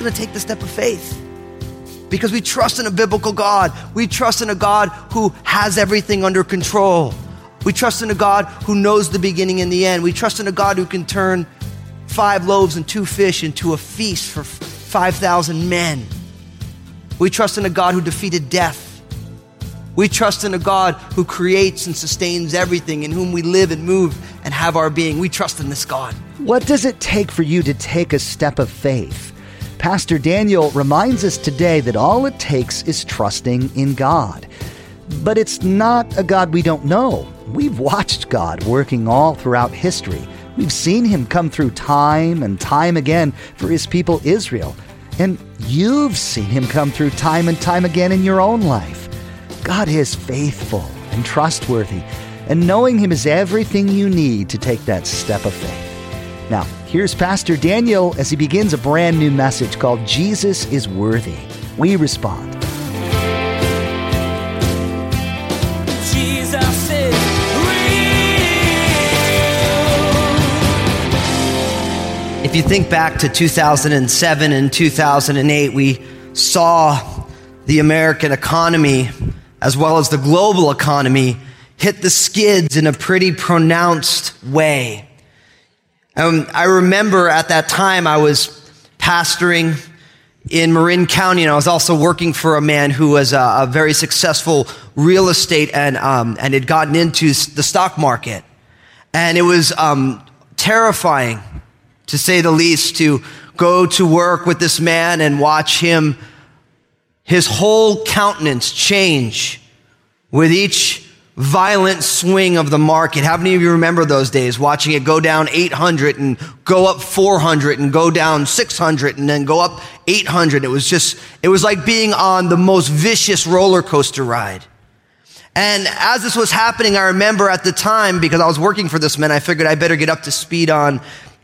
going to take the step of faith. Because we trust in a biblical God. We trust in a God who has everything under control. We trust in a God who knows the beginning and the end. We trust in a God who can turn five loaves and two fish into a feast for 5,000 men. We trust in a God who defeated death. We trust in a God who creates and sustains everything, in whom we live and move and have our being. We trust in this God. What does it take for you to take a step of faith? Pastor Daniel reminds us today that all it takes is trusting in God. But it's not a God we don't know. We've watched God working all throughout history. We've seen him come through time and time again for his people Israel. And you've seen him come through time and time again in your own life. God is faithful and trustworthy, and knowing him is everything you need to take that step of faith. Now, here's Pastor Daniel as he begins a brand new message called Jesus is Worthy. We respond. If you think back to 2007 and 2008, we saw the American economy as well as the global economy hit the skids in a pretty pronounced way. Um, I remember at that time I was pastoring in Marin County, and I was also working for a man who was a, a very successful real estate and um, and had gotten into the stock market, and it was um, terrifying, to say the least, to go to work with this man and watch him, his whole countenance change with each violent swing of the market. How many of you remember those days watching it go down 800 and go up 400 and go down 600 and then go up 800? It was just, it was like being on the most vicious roller coaster ride. And as this was happening, I remember at the time, because I was working for this man, I figured I better get up to speed on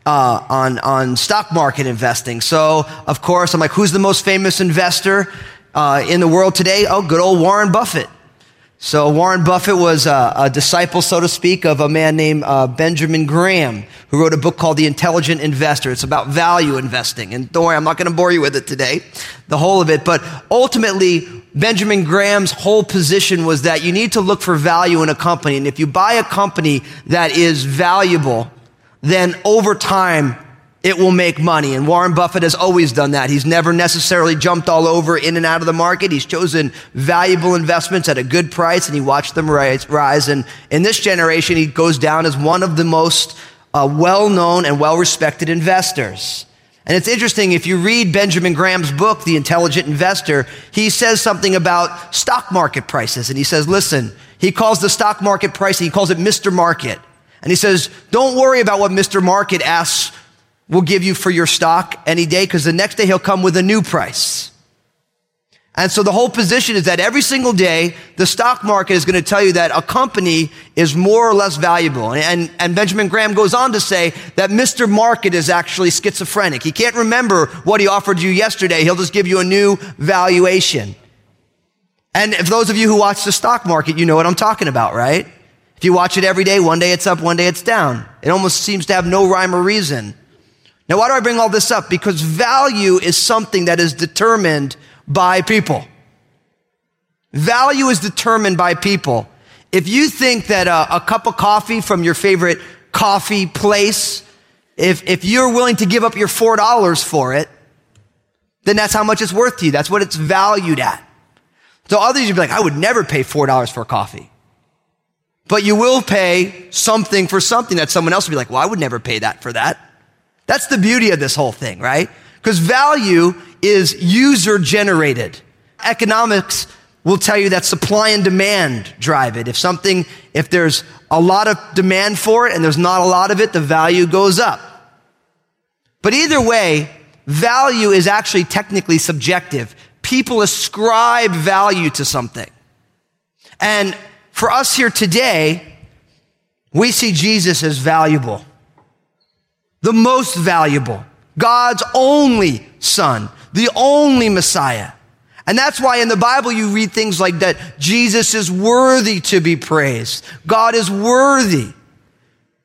uh, on on stock market investing. So, of course, I'm like, who's the most famous investor uh, in the world today? Oh, good old Warren Buffett. So Warren Buffett was a, a, disciple, so to speak, of a man named uh, Benjamin Graham, who wrote a book called The Intelligent Investor. It's about value investing. And don't worry, I'm not going to bore you with it today, the whole of it. But ultimately, Benjamin Graham's whole position was that you need to look for value in a company. And if you buy a company that is valuable, then over time, it will make money. And Warren Buffett has always done that. He's never necessarily jumped all over in and out of the market. He's chosen valuable investments at a good price and he watched them rise. And in this generation, he goes down as one of the most uh, well known and well respected investors. And it's interesting, if you read Benjamin Graham's book, The Intelligent Investor, he says something about stock market prices. And he says, listen, he calls the stock market price, he calls it Mr. Market. And he says, don't worry about what Mr. Market asks will give you for your stock any day because the next day he'll come with a new price. And so the whole position is that every single day, the stock market is going to tell you that a company is more or less valuable. And, and Benjamin Graham goes on to say that Mr. Market is actually schizophrenic. He can't remember what he offered you yesterday. He'll just give you a new valuation. And if those of you who watch the stock market, you know what I'm talking about, right? If you watch it every day, one day it's up, one day it's down. It almost seems to have no rhyme or reason. Now, why do I bring all this up? Because value is something that is determined by people. Value is determined by people. If you think that a, a, cup of coffee from your favorite coffee place, if, if you're willing to give up your $4 for it, then that's how much it's worth to you. That's what it's valued at. So others you'd be like, I would never pay $4 for coffee. But you will pay something for something that someone else would be like, well, I would never pay that for that. That's the beauty of this whole thing, right? Because value is user generated. Economics will tell you that supply and demand drive it. If something, if there's a lot of demand for it and there's not a lot of it, the value goes up. But either way, value is actually technically subjective. People ascribe value to something. And for us here today, we see Jesus as valuable, the most valuable, God's only son, the only Messiah. And that's why in the Bible you read things like that Jesus is worthy to be praised. God is worthy.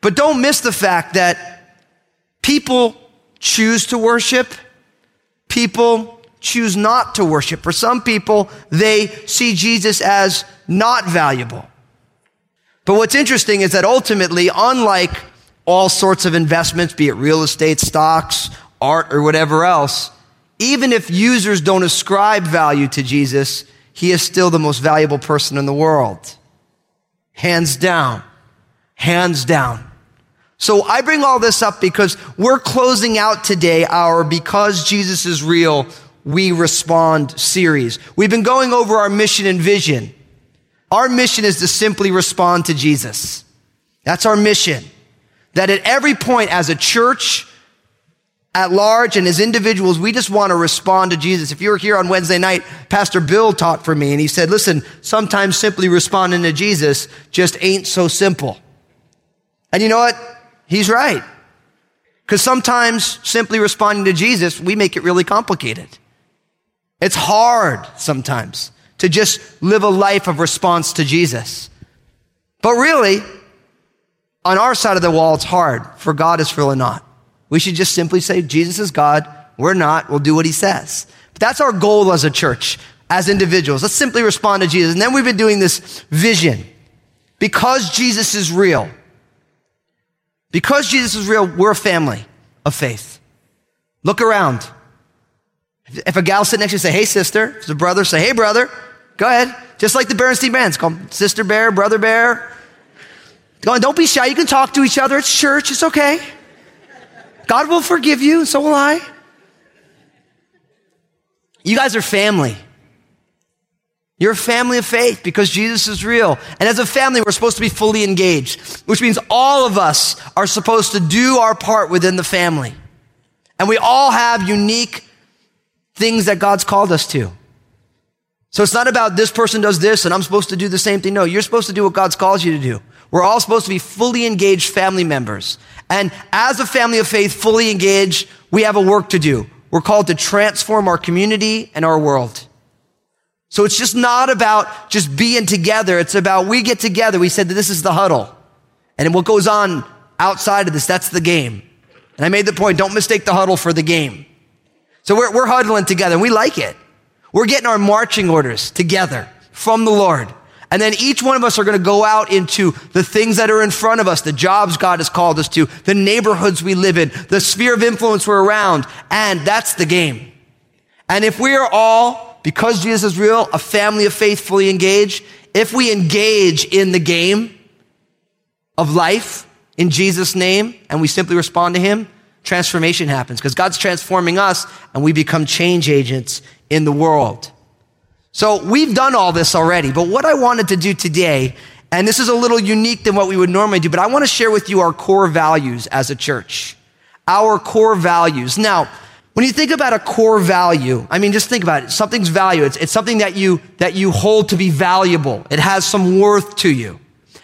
But don't miss the fact that people choose to worship, people choose not to worship. For some people, they see Jesus as not valuable. But what's interesting is that ultimately, unlike all sorts of investments, be it real estate, stocks, art, or whatever else, even if users don't ascribe value to Jesus, he is still the most valuable person in the world. Hands down. Hands down. So I bring all this up because we're closing out today our Because Jesus is Real, We Respond series. We've been going over our mission and vision. Our mission is to simply respond to Jesus. That's our mission. That at every point as a church, at large and as individuals, we just want to respond to Jesus. If you were here on Wednesday night, Pastor Bill taught for me and he said, listen, sometimes simply responding to Jesus just ain't so simple. And you know what? He's right. Because sometimes simply responding to Jesus, we make it really complicated. It's hard sometimes to just live a life of response to Jesus. But really, on our side of the wall, it's hard. For God, is really not. We should just simply say, Jesus is God. We're not. We'll do what he says. But that's our goal as a church, as individuals. Let's simply respond to Jesus. And then we've been doing this vision. Because Jesus is real, because Jesus is real, we're a family of faith. Look around. If a gal sitting next to you say, hey sister, if it's a brother, say, hey brother, go ahead. Just like the Berenstain Bears, call sister bear, brother bear. Don't be shy. You can talk to each other. It's church. It's okay. God will forgive you, so will I. You guys are family. You're a family of faith because Jesus is real. And as a family, we're supposed to be fully engaged, which means all of us are supposed to do our part within the family. And we all have unique things that God's called us to. So it's not about this person does this and I'm supposed to do the same thing. No, you're supposed to do what God's called you to do. We're all supposed to be fully engaged family members. And as a family of faith, fully engaged, we have a work to do. We're called to transform our community and our world. So it's just not about just being together. It's about we get together. We said that this is the huddle. And what goes on outside of this, that's the game. And I made the point, don't mistake the huddle for the game. So we're, we're huddling together and we like it. We're getting our marching orders together from the Lord. And then each one of us are going to go out into the things that are in front of us, the jobs God has called us to, the neighborhoods we live in, the sphere of influence we're around. And that's the game. And if we are all because Jesus is real, a family of faith fully engaged, if we engage in the game of life in Jesus' name and we simply respond to Him, transformation happens because God's transforming us and we become change agents in the world. So we've done all this already, but what I wanted to do today, and this is a little unique than what we would normally do, but I want to share with you our core values as a church. Our core values. Now, when you think about a core value, I mean, just think about it. Something's value. It's, it's something that you, that you hold to be valuable. It has some worth to you.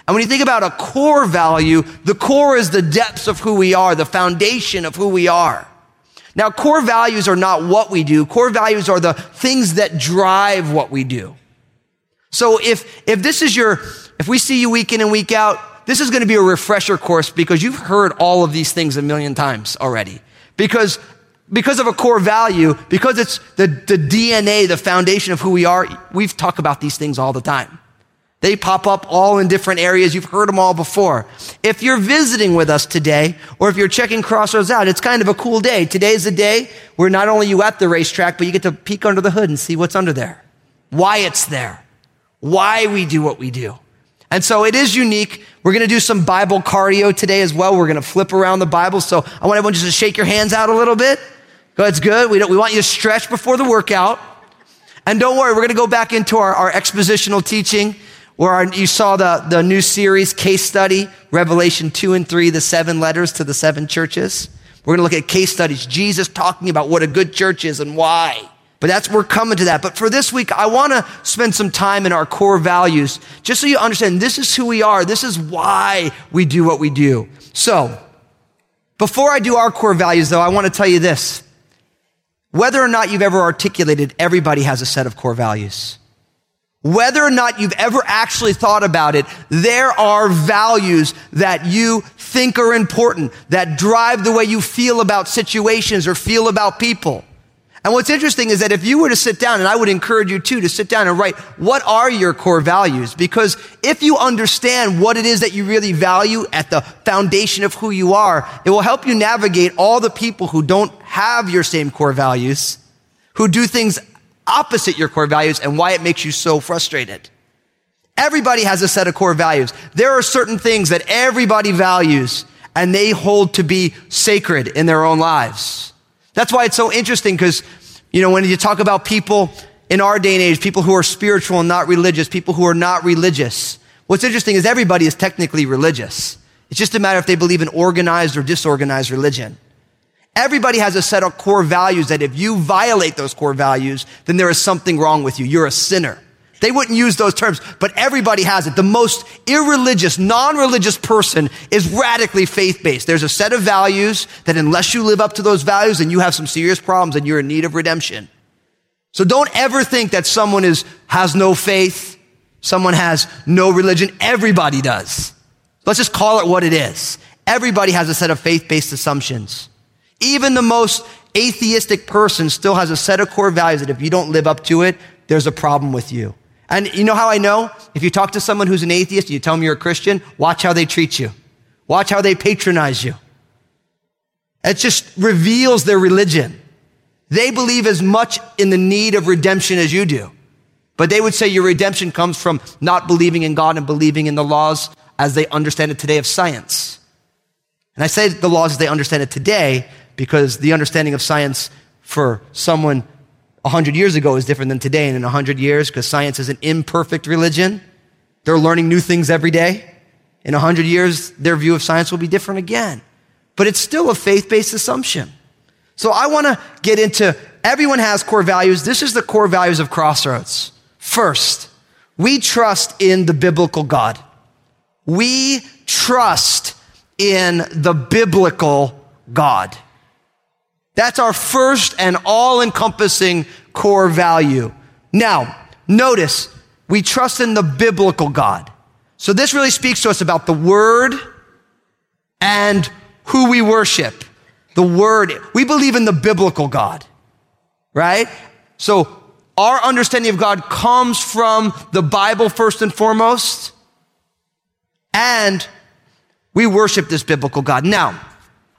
And when you think about a core value, the core is the depths of who we are, the foundation of who we are. Now, core values are not what we do. Core values are the things that drive what we do. So if, if this is your, if we see you week in and week out, this is going to be a refresher course because you've heard all of these things a million times already. Because because of a core value, because it's the, the DNA, the foundation of who we are, we've talked about these things all the time. They pop up all in different areas. You've heard them all before. If you're visiting with us today, or if you're checking Crossroads out, it's kind of a cool day. Today's the day where not only you at the racetrack, but you get to peek under the hood and see what's under there. Why it's there. Why we do what we do. And so it is unique. We're going to do some Bible cardio today as well. We're going to flip around the Bible. So I want everyone just to shake your hands out a little bit. That's good. We, we want you to stretch before the workout. And don't worry, we're going to go back into our, our expositional teaching where our, you saw the, the new series, case study, Revelation 2 and 3, the seven letters to the seven churches. We're going to look at case studies, Jesus talking about what a good church is and why. But that's, we're coming to that. But for this week, I want to spend some time in our core values, just so you understand this is who we are. This is why we do what we do. So, before I do our core values, though, I want to tell you this. Whether or not you've ever articulated, everybody has a set of core values. Whether or not you've ever actually thought about it, there are values that you think are important, that drive the way you feel about situations or feel about people. And what's interesting is that if you were to sit down, and I would encourage you too, to sit down and write, what are your core values? Because if you understand what it is that you really value at the foundation of who you are, it will help you navigate all the people who don't have your same core values, who do things opposite your core values, and why it makes you so frustrated. Everybody has a set of core values. There are certain things that everybody values and they hold to be sacred in their own lives. That's why it's so interesting because, you know, when you talk about people in our day and age, people who are spiritual and not religious, people who are not religious, what's interesting is everybody is technically religious. It's just a matter if they believe in organized or disorganized religion. Everybody has a set of core values that if you violate those core values, then there is something wrong with you. You're a sinner. They wouldn't use those terms, but everybody has it. The most irreligious, non-religious person is radically faith-based. There's a set of values that unless you live up to those values, then you have some serious problems and you're in need of redemption. So don't ever think that someone is, has no faith, someone has no religion. Everybody does. Let's just call it what it is. Everybody has a set of faith-based assumptions. Even the most atheistic person still has a set of core values that if you don't live up to it, there's a problem with you. And you know how I know? If you talk to someone who's an atheist, and you tell them you're a Christian, watch how they treat you. Watch how they patronize you. It just reveals their religion. They believe as much in the need of redemption as you do. But they would say your redemption comes from not believing in God and believing in the laws as they understand it today of science. And I say the laws as they understand it today because the understanding of science for someone 100 years ago is different than today and in 100 years because science is an imperfect religion. They're learning new things every day. In 100 years, their view of science will be different again. But it's still a faith-based assumption. So I want to get into everyone has core values. This is the core values of Crossroads. First, we trust in the biblical God. We trust in the biblical God. That's our first and all encompassing core value. Now, notice we trust in the biblical God. So this really speaks to us about the word and who we worship. The word. We believe in the biblical God, right? So our understanding of God comes from the Bible first and foremost. And we worship this biblical God. Now,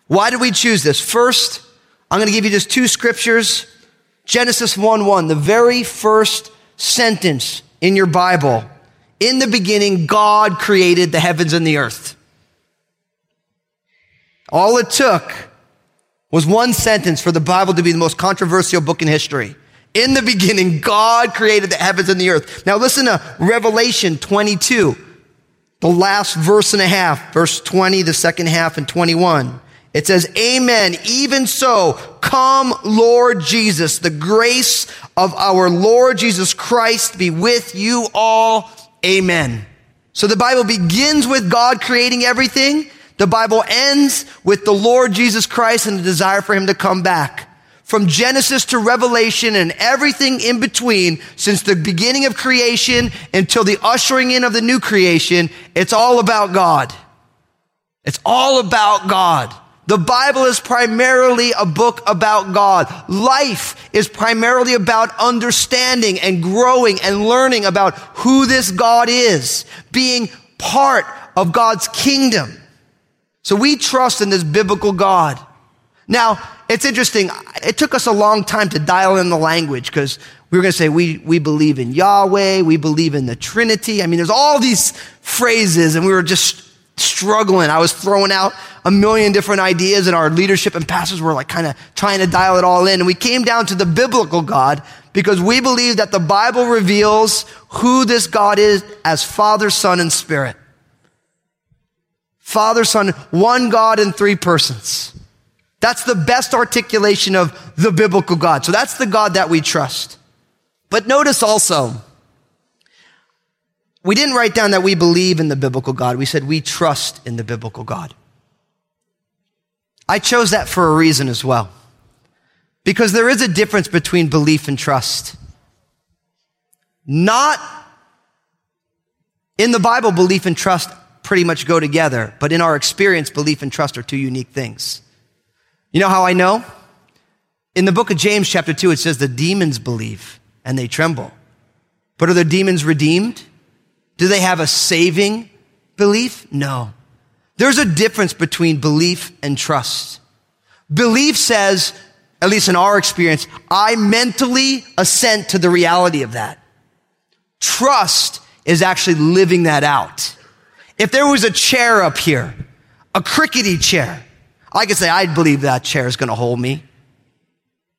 why did we choose this? First, I'm going to give you just two scriptures. Genesis 1 1, the very first sentence in your Bible. In the beginning, God created the heavens and the earth. All it took was one sentence for the Bible to be the most controversial book in history. In the beginning, God created the heavens and the earth. Now listen to Revelation 22, the last verse and a half, verse 20, the second half, and 21. It says, Amen. Even so, come, Lord Jesus. The grace of our Lord Jesus Christ be with you all. Amen. So the Bible begins with God creating everything. The Bible ends with the Lord Jesus Christ and the desire for him to come back. From Genesis to Revelation and everything in between, since the beginning of creation until the ushering in of the new creation, it's all about God. It's all about God. The Bible is primarily a book about God. Life is primarily about understanding and growing and learning about who this God is, being part of God's kingdom. So we trust in this biblical God. Now, it's interesting. It took us a long time to dial in the language because we were going to say we, we believe in Yahweh, we believe in the Trinity. I mean, there's all these phrases, and we were just struggling. I was throwing out a million different ideas, and our leadership and pastors were like kind of trying to dial it all in. And we came down to the biblical God because we believe that the Bible reveals who this God is as Father, Son, and Spirit. Father, Son, one God in three persons. That's the best articulation of the biblical God. So that's the God that we trust. But notice also, we didn't write down that we believe in the biblical God. We said we trust in the biblical God. I chose that for a reason as well. Because there is a difference between belief and trust. Not in the Bible, belief and trust pretty much go together, but in our experience, belief and trust are two unique things. You know how I know? In the book of James, chapter 2, it says the demons believe and they tremble. But are the demons redeemed? Do they have a saving belief? No. There's a difference between belief and trust. Belief says, at least in our experience, I mentally assent to the reality of that. Trust is actually living that out. If there was a chair up here, a crickety chair, I could say, I believe that chair is going to hold me.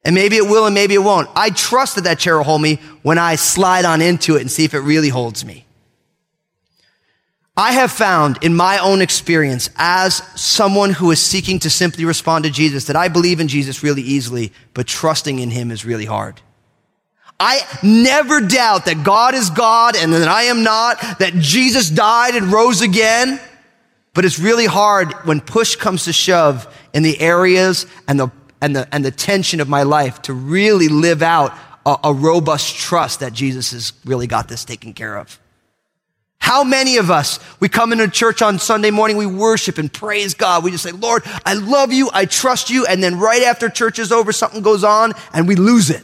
And maybe it will and maybe it won't. I trust that that chair will hold me when I slide on into it and see if it really holds me. I have found in my own experience as someone who is seeking to simply respond to Jesus that I believe in Jesus really easily, but trusting in him is really hard. I never doubt that God is God and that I am not, that Jesus died and rose again. But it's really hard when push comes to shove in the areas and the, and the, and the tension of my life to really live out a, a robust trust that Jesus has really got this taken care of. How many of us, we come into church on Sunday morning, we worship and praise God. We just say, Lord, I love you, I trust you. And then right after church is over, something goes on and we lose it.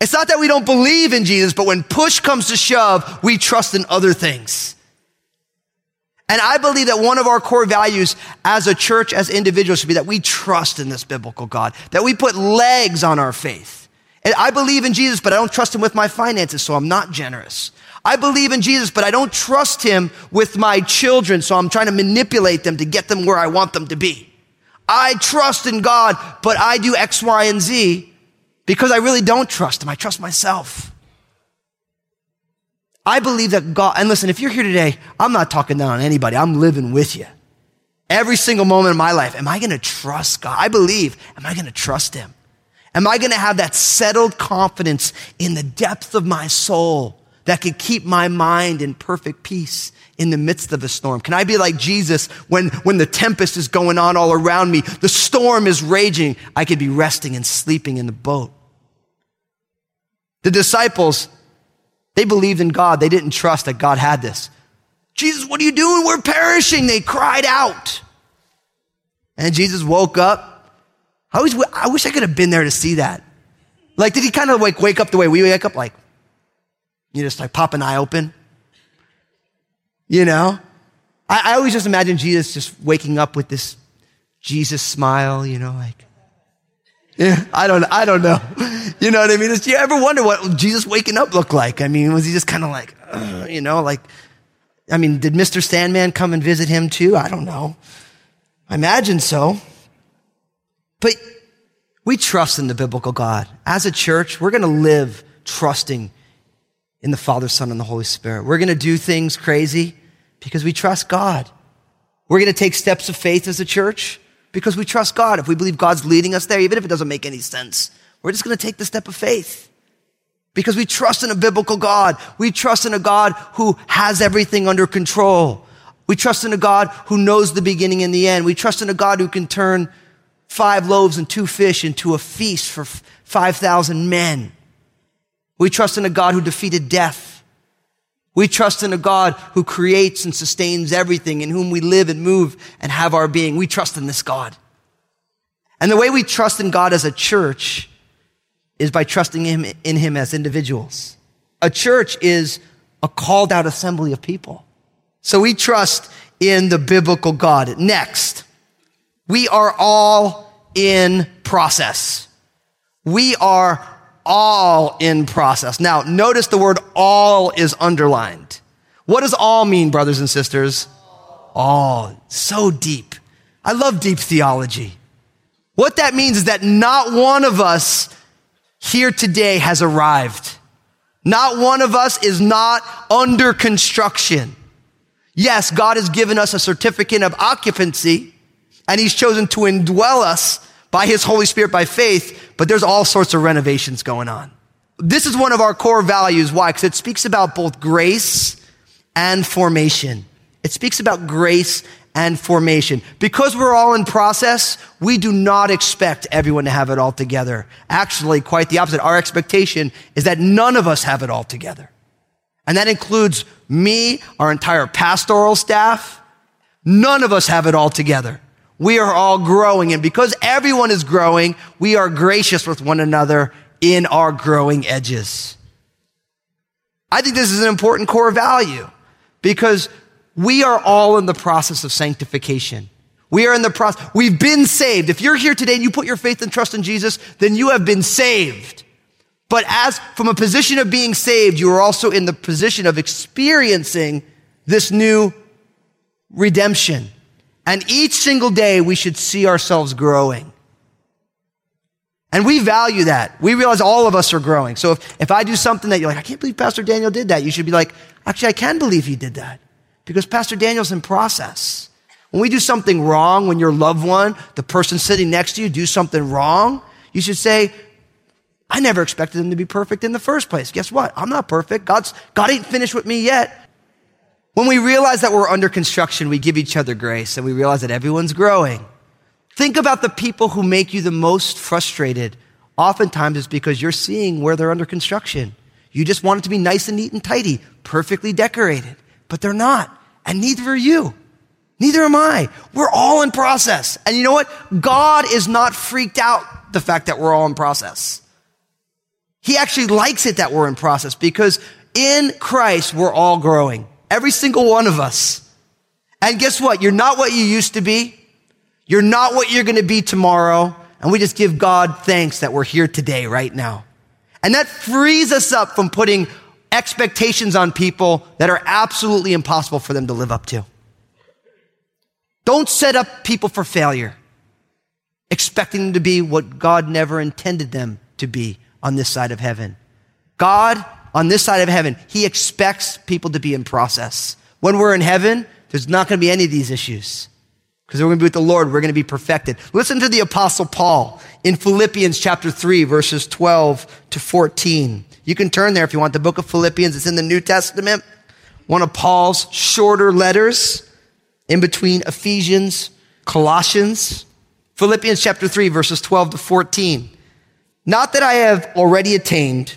It's not that we don't believe in Jesus, but when push comes to shove, we trust in other things. And I believe that one of our core values as a church, as individuals, should be that we trust in this biblical God, that we put legs on our faith. And I believe in Jesus, but I don't trust him with my finances, so I'm not generous. I believe in Jesus, but I don't trust him with my children, so I'm trying to manipulate them to get them where I want them to be. I trust in God, but I do X, Y, and Z because I really don't trust him. I trust myself. I believe that God, and listen, if you're here today, I'm not talking down on anybody. I'm living with you. Every single moment of my life, am I going to trust God? I believe, am I going to trust Him? Am I going to have that settled confidence in the depth of my soul that could keep my mind in perfect peace in the midst of a storm? Can I be like Jesus when, when the tempest is going on all around me, the storm is raging, I could be resting and sleeping in the boat? The disciples, they believed in God. They didn't trust that God had this. Jesus, what are you doing? We're perishing. They cried out. And Jesus woke up. I, always, I wish I could have been there to see that. Like, did he kind of like wake up the way we wake up? Like, you just like pop an eye open? You know? I, I always just imagine Jesus just waking up with this Jesus smile, you know, like, yeah, I don't, I don't know. You know what I mean? Do you ever wonder what Jesus waking up looked like? I mean, was he just kind of like, uh, you know, like, I mean, did Mr. Sandman come and visit him too? I don't know. I imagine so. But we trust in the biblical God. As a church, we're going to live trusting in the Father, Son, and the Holy Spirit. We're going to do things crazy because we trust God. We're going to take steps of faith as a church because we trust God. If we believe God's leading us there, even if it doesn't make any sense, we're just going to take the step of faith because we trust in a biblical God. We trust in a God who has everything under control. We trust in a God who knows the beginning and the end. We trust in a God who can turn five loaves and two fish into a feast for 5,000 men. We trust in a God who defeated death. We trust in a God who creates and sustains everything, in whom we live and move and have our being. We trust in this God. And the way we trust in God as a church is by trusting him in him as individuals. A church is a called out assembly of people. So we trust in the biblical God. Next, we are all in process. We are all in process. Now, notice the word all is underlined. What does all mean, brothers and sisters? All. So deep. I love deep theology. What that means is that not one of us here today has arrived. Not one of us is not under construction. Yes, God has given us a certificate of occupancy And he's chosen to indwell us by his Holy Spirit by faith, but there's all sorts of renovations going on. This is one of our core values. Why? Because it speaks about both grace and formation. It speaks about grace and formation. Because we're all in process, we do not expect everyone to have it all together. Actually, quite the opposite. Our expectation is that none of us have it all together. And that includes me, our entire pastoral staff. None of us have it all together. We are all growing. And because everyone is growing, we are gracious with one another in our growing edges. I think this is an important core value because we are all in the process of sanctification. We are in the process. We've been saved. If you're here today and you put your faith and trust in Jesus, then you have been saved. But as from a position of being saved, you are also in the position of experiencing this new redemption. And each single day we should see ourselves growing. And we value that. We realize all of us are growing. So if, if I do something that you're like, I can't believe Pastor Daniel did that, you should be like, actually, I can believe he did that because Pastor Daniel's in process. When we do something wrong, when your loved one, the person sitting next to you, do something wrong, you should say, I never expected them to be perfect in the first place. Guess what? I'm not perfect. God's, God ain't finished with me yet. When we realize that we're under construction, we give each other grace and we realize that everyone's growing. Think about the people who make you the most frustrated. Oftentimes it's because you're seeing where they're under construction. You just want it to be nice and neat and tidy, perfectly decorated but they're not. And neither are you. Neither am I. We're all in process. And you know what? God is not freaked out the fact that we're all in process. He actually likes it that we're in process because in Christ, we're all growing. Every single one of us. And guess what? You're not what you used to be. You're not what you're going to be tomorrow. And we just give God thanks that we're here today, right now. And that frees us up from putting expectations on people that are absolutely impossible for them to live up to. Don't set up people for failure, expecting them to be what God never intended them to be on this side of heaven. God, on this side of heaven, He expects people to be in process. When we're in heaven, there's not going to be any of these issues because we're going to be with the Lord. We're going to be perfected. Listen to the Apostle Paul in Philippians chapter 3, verses 12 to 14. You can turn there if you want. The book of Philippians, it's in the New Testament. One of Paul's shorter letters in between Ephesians, Colossians. Philippians chapter 3, verses 12 to 14. Not that I have already attained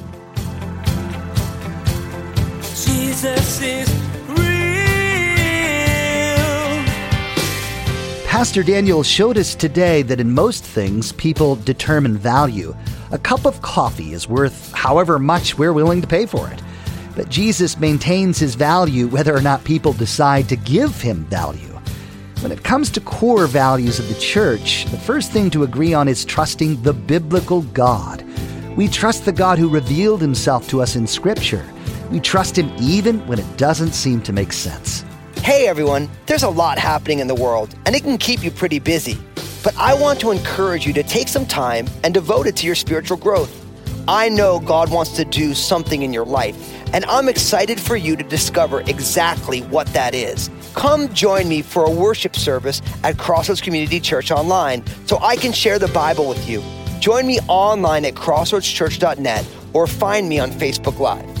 Jesus is real. Pastor Daniel showed us today that in most things, people determine value. A cup of coffee is worth however much we're willing to pay for it. But Jesus maintains his value whether or not people decide to give him value. When it comes to core values of the church, the first thing to agree on is trusting the biblical God. We trust the God who revealed himself to us in Scripture. We trust him even when it doesn't seem to make sense. Hey everyone, there's a lot happening in the world, and it can keep you pretty busy. But I want to encourage you to take some time and devote it to your spiritual growth. I know God wants to do something in your life, and I'm excited for you to discover exactly what that is. Come join me for a worship service at Crossroads Community Church online so I can share the Bible with you. Join me online at crossroadschurch.net or find me on Facebook Live.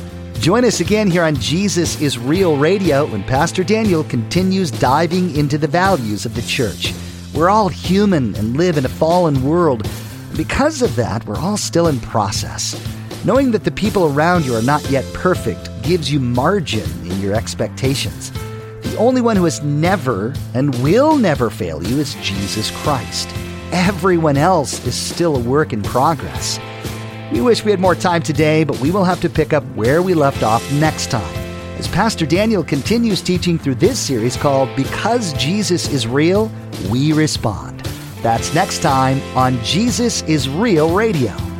Join us again here on Jesus is Real Radio when Pastor Daniel continues diving into the values of the church. We're all human and live in a fallen world. Because of that, we're all still in process. Knowing that the people around you are not yet perfect gives you margin in your expectations. The only one who has never and will never fail you is Jesus Christ. Everyone else is still a work in progress. We wish we had more time today, but we will have to pick up where we left off next time as Pastor Daniel continues teaching through this series called Because Jesus is Real, We Respond. That's next time on Jesus is Real Radio.